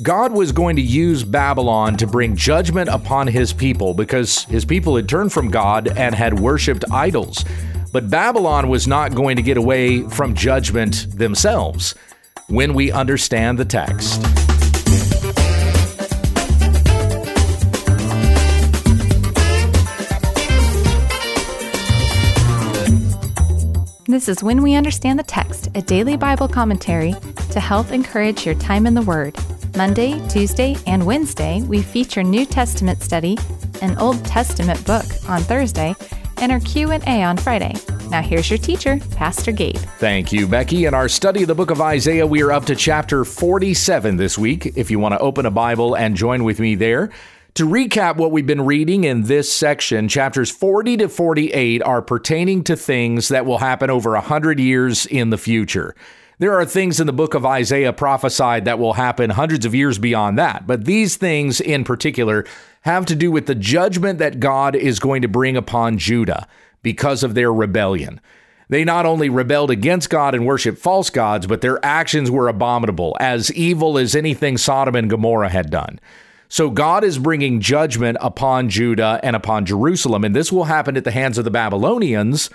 God was going to use Babylon to bring judgment upon his people because his people had turned from God and had worshiped idols. But Babylon was not going to get away from judgment themselves when we understand the text. This is When We Understand the Text, a daily Bible commentary to help encourage your time in the Word. Monday, Tuesday, and Wednesday, we feature New Testament study, an Old Testament book on Thursday, and our Q&A on Friday. Now here's your teacher, Pastor Gabe. Thank you, Becky. In our study of the book of Isaiah, we are up to chapter 47 this week. If you want to open a Bible and join with me there, to recap what we've been reading in this section, chapters 40 to 48 are pertaining to things that will happen over 100 years in the future. There are things in the book of Isaiah prophesied that will happen hundreds of years beyond that, but these things in particular have to do with the judgment that God is going to bring upon Judah because of their rebellion. They not only rebelled against God and worshiped false gods, but their actions were abominable, as evil as anything Sodom and Gomorrah had done. So God is bringing judgment upon Judah and upon Jerusalem, and this will happen at the hands of the Babylonians.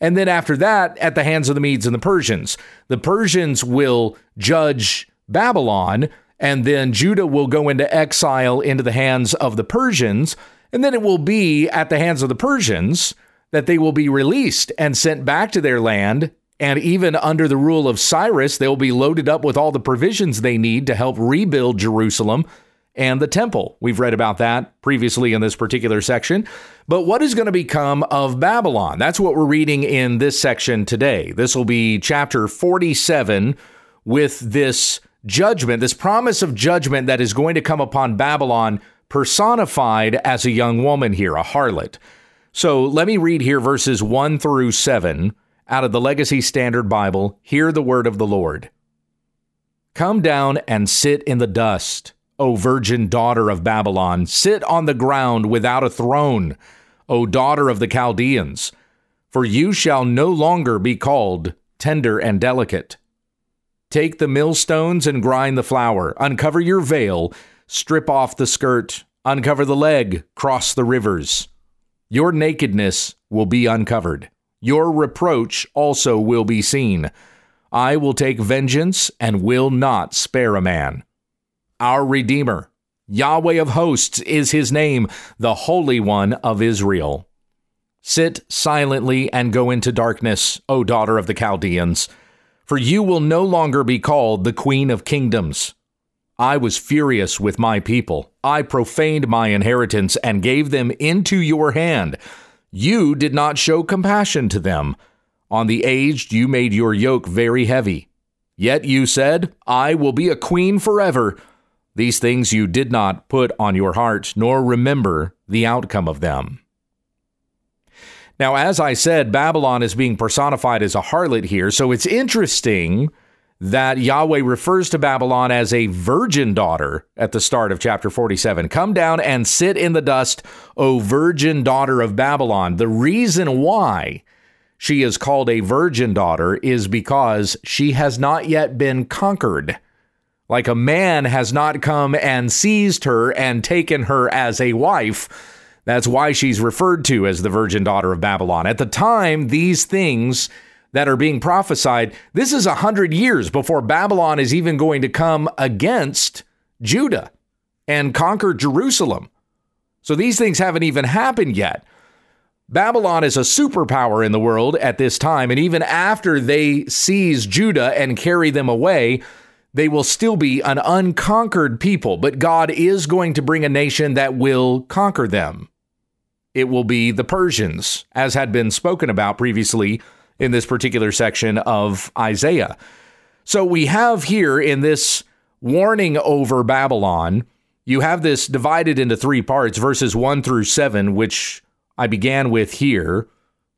And then after that, at the hands of the Medes and the Persians. The Persians will judge Babylon, and then Judah will go into exile into the hands of the Persians. And then it will be at the hands of the Persians that they will be released and sent back to their land. And even under the rule of Cyrus, they'll be loaded up with all the provisions they need to help rebuild Jerusalem and the temple. We've read about that previously in this particular section. But what is going to become of Babylon? That's what we're reading in this section today. This will be chapter 47 with this judgment, this promise of judgment that is going to come upon Babylon personified as a young woman here, a harlot. So let me read here verses 1 through 7 out of the Legacy Standard Bible. Hear the word of the Lord. Come down and sit in the dust O virgin daughter of Babylon, sit on the ground without a throne, O daughter of the Chaldeans, for you shall no longer be called tender and delicate. Take the millstones and grind the flour, uncover your veil, strip off the skirt, uncover the leg, cross the rivers. Your nakedness will be uncovered. Your reproach also will be seen. I will take vengeance and will not spare a man our Redeemer. Yahweh of hosts is his name, the Holy One of Israel. Sit silently and go into darkness, O daughter of the Chaldeans, for you will no longer be called the Queen of Kingdoms. I was furious with my people. I profaned my inheritance and gave them into your hand. You did not show compassion to them. On the aged you made your yoke very heavy. Yet you said, I will be a queen forever. These things you did not put on your heart, nor remember the outcome of them. Now, as I said, Babylon is being personified as a harlot here, so it's interesting that Yahweh refers to Babylon as a virgin daughter at the start of chapter 47. Come down and sit in the dust, O virgin daughter of Babylon. The reason why she is called a virgin daughter is because she has not yet been conquered. Like a man has not come and seized her and taken her as a wife. That's why she's referred to as the virgin daughter of Babylon. At the time, these things that are being prophesied, this is a hundred years before Babylon is even going to come against Judah and conquer Jerusalem. So these things haven't even happened yet. Babylon is a superpower in the world at this time, and even after they seize Judah and carry them away, they will still be an unconquered people, but God is going to bring a nation that will conquer them. It will be the Persians, as had been spoken about previously in this particular section of Isaiah. So we have here in this warning over Babylon, you have this divided into three parts, verses 1 through 7, which I began with here.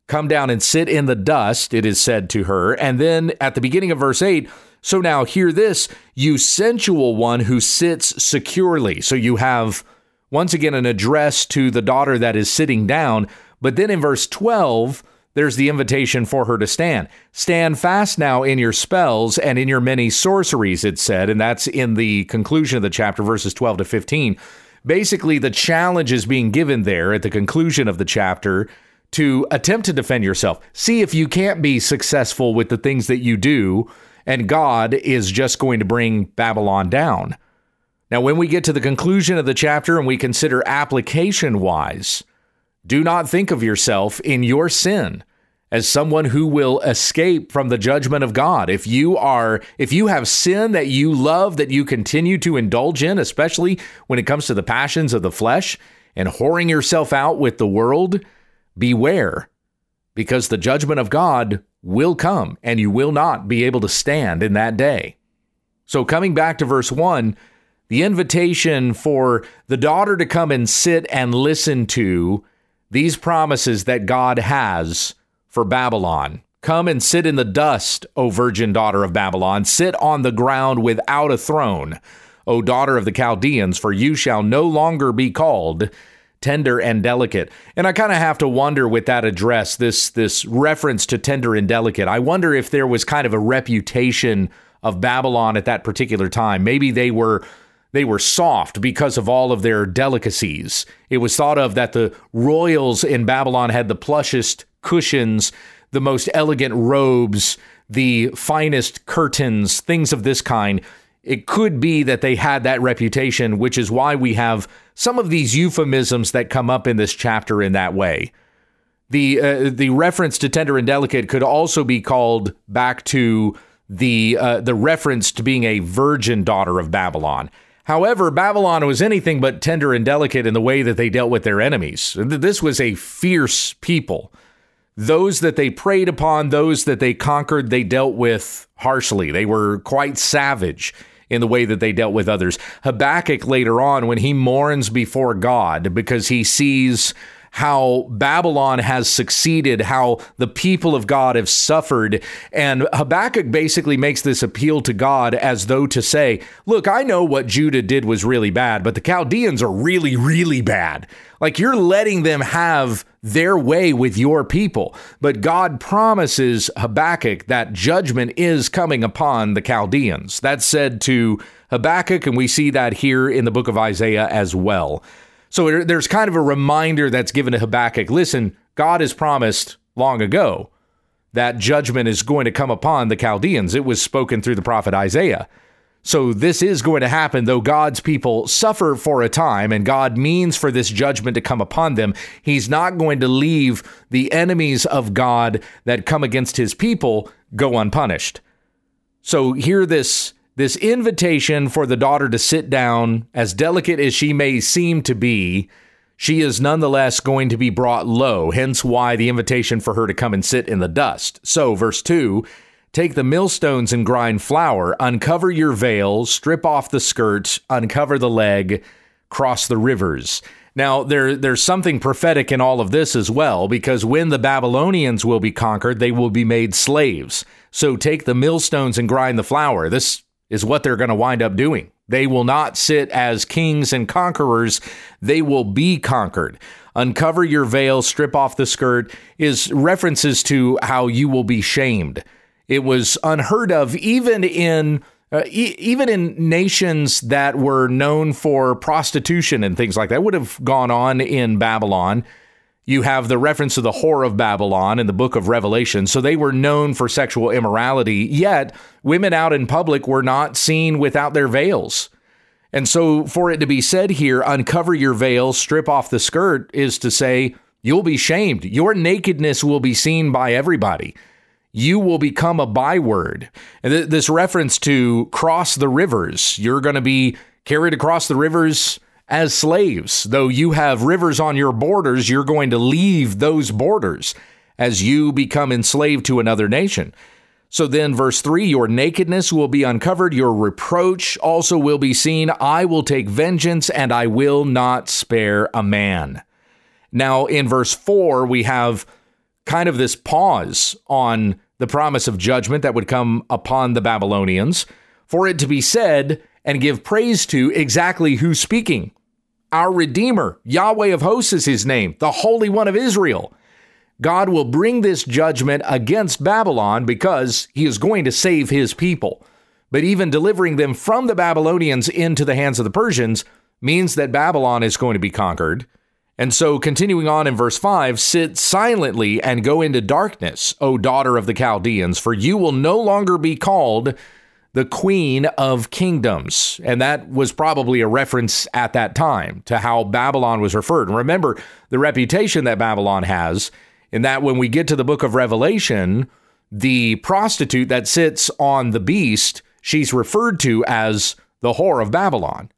Come down and sit in the dust, it is said to her. And then at the beginning of verse 8, so now hear this, you sensual one who sits securely. So you have once again an address to the daughter that is sitting down. But then in verse 12, there's the invitation for her to stand. Stand fast now in your spells and in your many sorceries, it said. And that's in the conclusion of the chapter, verses 12 to 15. Basically, the challenge is being given there at the conclusion of the chapter to attempt to defend yourself. See if you can't be successful with the things that you do, and God is just going to bring Babylon down. Now, when we get to the conclusion of the chapter and we consider application wise, do not think of yourself in your sin as someone who will escape from the judgment of God. If you are if you have sin that you love that you continue to indulge in, especially when it comes to the passions of the flesh and whoring yourself out with the world, beware because the judgment of God will come and you will not be able to stand in that day. So coming back to verse 1, the invitation for the daughter to come and sit and listen to these promises that God has for Babylon. Come and sit in the dust, O virgin daughter of Babylon. Sit on the ground without a throne, O daughter of the Chaldeans, for you shall no longer be called tender and delicate. And I kind of have to wonder with that address, this this reference to tender and delicate. I wonder if there was kind of a reputation of Babylon at that particular time. Maybe they were they were soft because of all of their delicacies. It was thought of that the royals in Babylon had the plushest cushions, the most elegant robes, the finest curtains, things of this kind. It could be that they had that reputation, which is why we have some of these euphemisms that come up in this chapter in that way. The uh, the reference to tender and delicate could also be called back to the uh, the reference to being a virgin daughter of Babylon. However, Babylon was anything but tender and delicate in the way that they dealt with their enemies. This was a fierce people. Those that they preyed upon, those that they conquered, they dealt with harshly. They were quite savage in the way that they dealt with others. Habakkuk later on, when he mourns before God because he sees how Babylon has succeeded, how the people of God have suffered. And Habakkuk basically makes this appeal to God as though to say, Look, I know what Judah did was really bad, but the Chaldeans are really, really bad. Like you're letting them have their way with your people. But God promises Habakkuk that judgment is coming upon the Chaldeans. That's said to Habakkuk, and we see that here in the book of Isaiah as well. So there's kind of a reminder that's given to Habakkuk listen, God has promised long ago that judgment is going to come upon the Chaldeans. It was spoken through the prophet Isaiah. So this is going to happen, though God's people suffer for a time and God means for this judgment to come upon them. He's not going to leave the enemies of God that come against his people go unpunished. So hear this this invitation for the daughter to sit down, as delicate as she may seem to be, she is nonetheless going to be brought low, hence why the invitation for her to come and sit in the dust. So, verse 2 Take the millstones and grind flour, uncover your veil, strip off the skirt, uncover the leg, cross the rivers. Now, there, there's something prophetic in all of this as well, because when the Babylonians will be conquered, they will be made slaves. So take the millstones and grind the flour. This is what they're going to wind up doing. They will not sit as kings and conquerors, they will be conquered. Uncover your veil, strip off the skirt is references to how you will be shamed. It was unheard of even in uh, e- even in nations that were known for prostitution and things like that would have gone on in Babylon you have the reference to the whore of Babylon in the book of Revelation. So they were known for sexual immorality, yet women out in public were not seen without their veils. And so for it to be said here, uncover your veil, strip off the skirt, is to say, you'll be shamed. Your nakedness will be seen by everybody. You will become a byword. And th- this reference to cross the rivers, you're going to be carried across the rivers as slaves. Though you have rivers on your borders, you're going to leave those borders as you become enslaved to another nation. So then, verse 3 Your nakedness will be uncovered, your reproach also will be seen. I will take vengeance, and I will not spare a man. Now, in verse 4, we have kind of this pause on the promise of judgment that would come upon the Babylonians, for it to be said and give praise to exactly who's speaking our Redeemer, Yahweh of hosts is his name, the Holy One of Israel. God will bring this judgment against Babylon because he is going to save his people. But even delivering them from the Babylonians into the hands of the Persians means that Babylon is going to be conquered. And so, continuing on in verse 5, sit silently and go into darkness, O daughter of the Chaldeans, for you will no longer be called the queen of kingdoms. And that was probably a reference at that time to how Babylon was referred. And remember the reputation that Babylon has, in that when we get to the book of Revelation, the prostitute that sits on the beast, she's referred to as the whore of Babylon.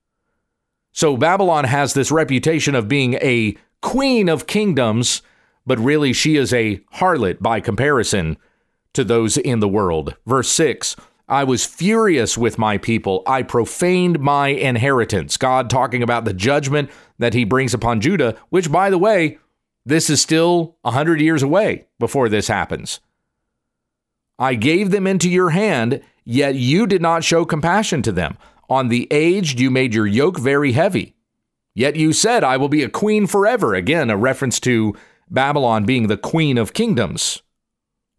So Babylon has this reputation of being a queen of kingdoms, but really she is a harlot by comparison to those in the world. Verse 6 I was furious with my people. I profaned my inheritance. God talking about the judgment that he brings upon Judah, which, by the way, this is still a hundred years away before this happens. I gave them into your hand, yet you did not show compassion to them. On the aged you made your yoke very heavy. Yet you said, I will be a queen forever. Again, a reference to Babylon being the queen of kingdoms.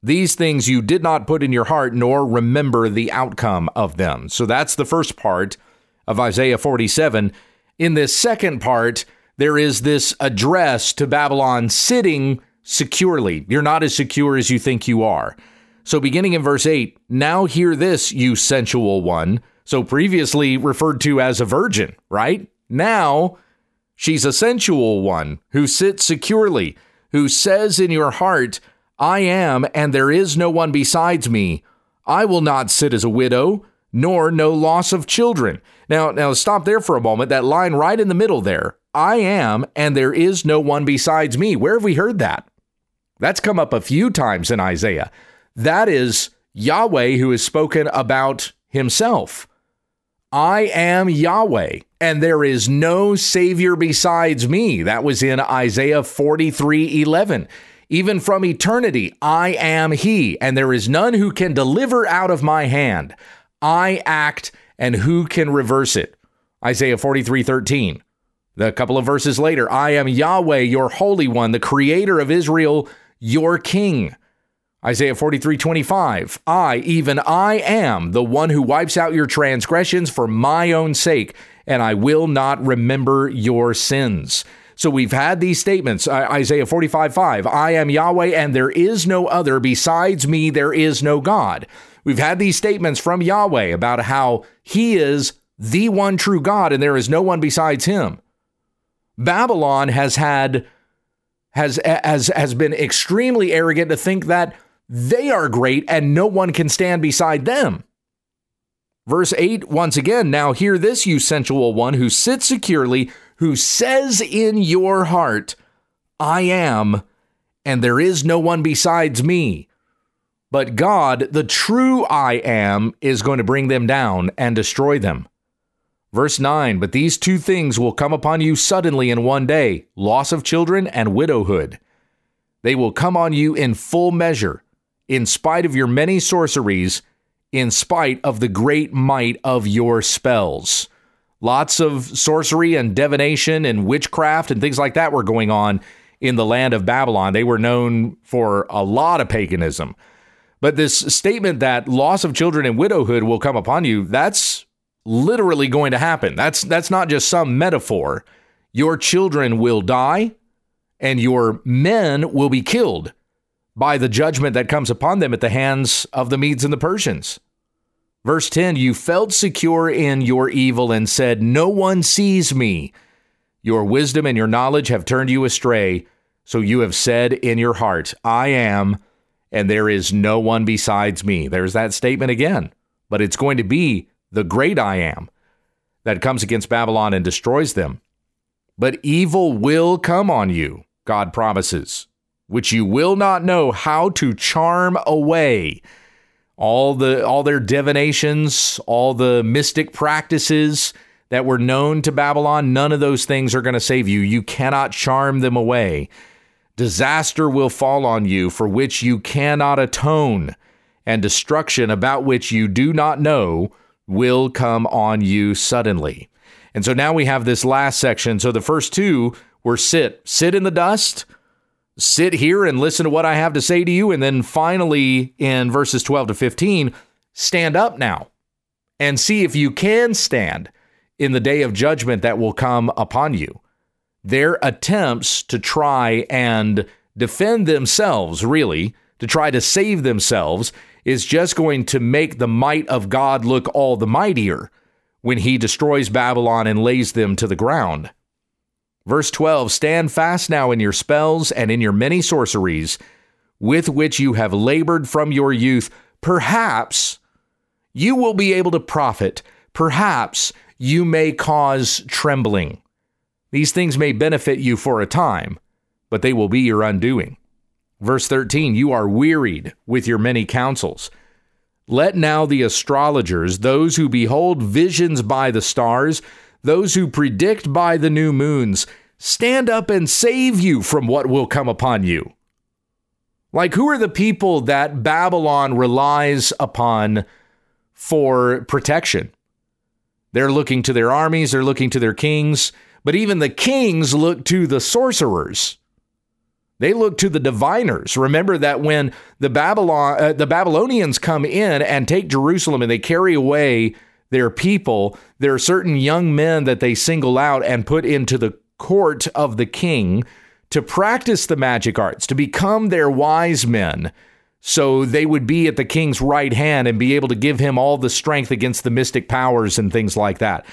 These things you did not put in your heart, nor remember the outcome of them. So that's the first part of Isaiah 47. In this second part, there is this address to Babylon sitting securely. You're not as secure as you think you are. So, beginning in verse 8, now hear this, you sensual one. So previously referred to as a virgin, right? Now she's a sensual one who sits securely, who says in your heart, I am, and there is no one besides me. I will not sit as a widow, nor no loss of children. Now, now stop there for a moment. That line right in the middle there. I am, and there is no one besides me. Where have we heard that? That's come up a few times in Isaiah. That is Yahweh who has spoken about himself. I am Yahweh, and there is no Savior besides me. That was in Isaiah 43 11. Even from eternity, I am He, and there is none who can deliver out of my hand. I act, and who can reverse it? Isaiah 43 13. The couple of verses later, I am Yahweh, your Holy One, the Creator of Israel, your King. Isaiah 43 25. I, even I am the one who wipes out your transgressions for my own sake, and I will not remember your sins. So we've had these statements uh, Isaiah 45 5. I am Yahweh, and there is no other. Besides me, there is no God. We've had these statements from Yahweh about how he is the one true God, and there is no one besides him. Babylon has had has has has been extremely arrogant to think that they are great and no one can stand beside them. Verse 8, once again, now hear this, you sensual one who sits securely, who says in your heart, I am, and there is no one besides me. But God, the true I am, is going to bring them down and destroy them. Verse 9, but these two things will come upon you suddenly in one day loss of children and widowhood. They will come on you in full measure in spite of your many sorceries, in spite of the great might of your spells. Lots of sorcery and divination and witchcraft and things like that were going on in the land of Babylon. They were known for a lot of paganism. But this statement that loss of children and widowhood will come upon you, that's literally going to happen. That's that's not just some metaphor. Your children will die and your men will be killed by the judgment that comes upon them at the hands of the Medes and the Persians. Verse 10 You felt secure in your evil and said, No one sees me. Your wisdom and your knowledge have turned you astray. So you have said in your heart, I am, and there is no one besides me. There's that statement again. But it's going to be the great I am that comes against Babylon and destroys them. But evil will come on you, God promises which you will not know how to charm away. All the all their divinations, all the mystic practices that were known to Babylon, none of those things are going to save you. You cannot charm them away. Disaster will fall on you for which you cannot atone, and destruction about which you do not know will come on you suddenly. And so now we have this last section. So the first two were sit, sit in the dust, sit here and listen to what I have to say to you. And then finally, in verses 12 to 15, stand up now and see if you can stand in the day of judgment that will come upon you. Their attempts to try and defend themselves, really, to try to save themselves, is just going to make the might of God look all the mightier when he destroys Babylon and lays them to the ground. Verse 12 Stand fast now in your spells and in your many sorceries, with which you have labored from your youth. Perhaps you will be able to profit. Perhaps you may cause trembling. These things may benefit you for a time, but they will be your undoing. Verse 13 You are wearied with your many counsels. Let now the astrologers, those who behold visions by the stars, those who predict by the new moons, stand up and save you from what will come upon you. Like, who are the people that Babylon relies upon for protection? They're looking to their armies, they're looking to their kings, but even the kings look to the sorcerers. They look to the diviners. Remember that when the Babylon uh, the Babylonians come in and take Jerusalem and they carry away their people, there are certain young men that they single out and put into the court of the king to practice the magic arts, to become their wise men so they would be at the king's right hand and be able to give him all the strength against the mystic powers and things like that.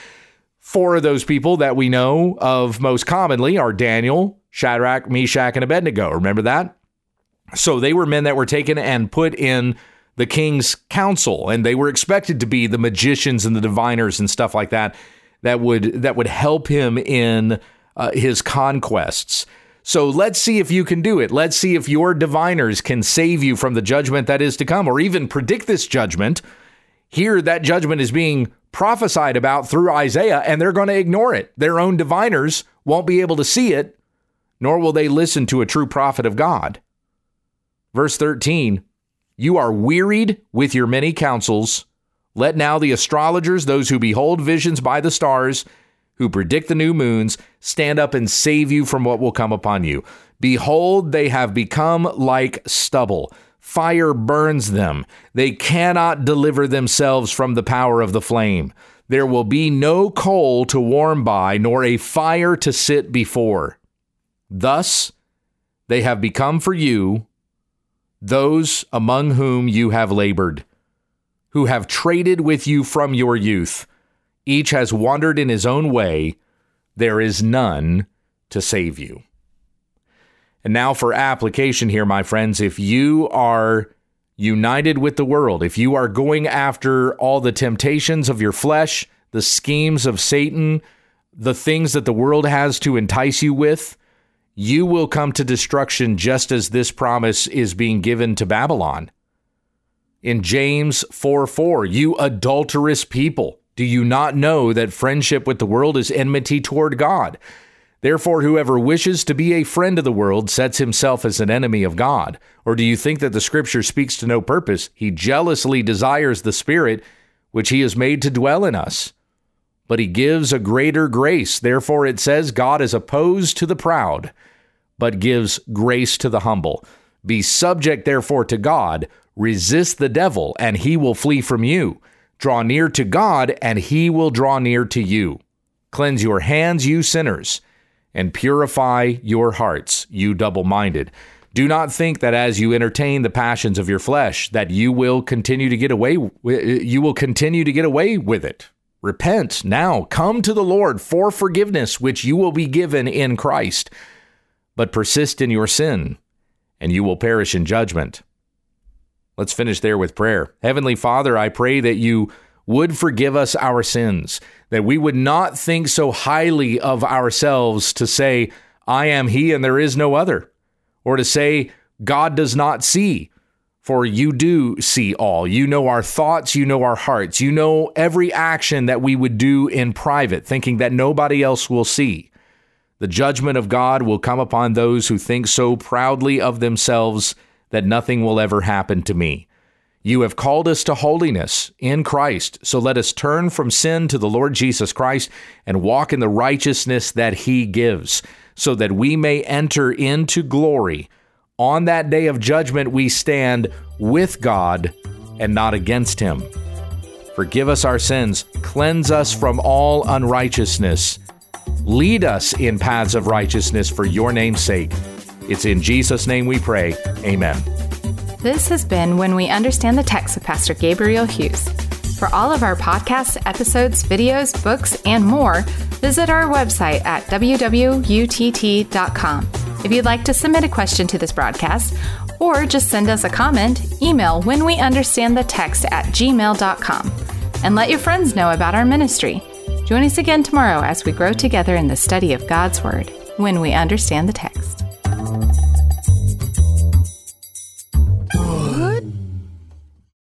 Four of those people that we know of most commonly are Daniel, Shadrach, Meshach, and Abednego. Remember that? So they were men that were taken and put in the king's council, and they were expected to be the magicians and the diviners and stuff like that that would that would help him in uh, his conquests. So let's see if you can do it. Let's see if your diviners can save you from the judgment that is to come, or even predict this judgment. Here, that judgment is being prophesied about through Isaiah, and they're going to ignore it. Their own diviners won't be able to see it, nor will they listen to a true prophet of God. Verse 13 You are wearied with your many counsels. Let now the astrologers, those who behold visions by the stars, who predict the new moons, stand up and save you from what will come upon you. Behold, they have become like stubble. Fire burns them. They cannot deliver themselves from the power of the flame. There will be no coal to warm by, nor a fire to sit before. Thus, they have become for you those among whom you have labored, who have traded with you from your youth each has wandered in his own way. There is none to save you. And now for application here, my friends, if you are united with the world, if you are going after all the temptations of your flesh, the schemes of Satan, the things that the world has to entice you with, you will come to destruction just as this promise is being given to Babylon. In James 4 4, you adulterous people. Do you not know that friendship with the world is enmity toward God? Therefore, whoever wishes to be a friend of the world sets himself as an enemy of God. Or do you think that the scripture speaks to no purpose? He jealously desires the Spirit which he has made to dwell in us. But he gives a greater grace. Therefore, it says, God is opposed to the proud, but gives grace to the humble. Be subject, therefore, to God. Resist the devil, and he will flee from you. Draw near to God, and he will draw near to you. Cleanse your hands, you sinners, and purify your hearts, you double minded. Do not think that as you entertain the passions of your flesh, that you will continue to get away you will continue to get away with it. Repent now, come to the Lord for forgiveness, which you will be given in Christ. But persist in your sin, and you will perish in judgment. Let's finish there with prayer. Heavenly Father, I pray that you would forgive us our sins, that we would not think so highly of ourselves to say, I am He and there is no other, or to say, God does not see, for you do see all. You know our thoughts, you know our hearts, you know every action that we would do in private, thinking that nobody else will see. The judgment of God will come upon those who think so proudly of themselves that nothing will ever happen to me. You have called us to holiness in Christ, so let us turn from sin to the Lord Jesus Christ and walk in the righteousness that He gives, so that we may enter into glory. On that day of judgment, we stand with God and not against Him. Forgive us our sins, cleanse us from all unrighteousness. Lead us in paths of righteousness for your name's sake. It's in Jesus' name we pray. Amen. This has been When We Understand the Text with Pastor Gabriel Hughes. For all of our podcasts, episodes, videos, books, and more, visit our website at www.utt.com. If you'd like to submit a question to this broadcast, or just send us a comment, email when we understand the text at gmail.com. And let your friends know about our ministry. Join us again tomorrow as we grow together in the study of God's Word when we understand the text.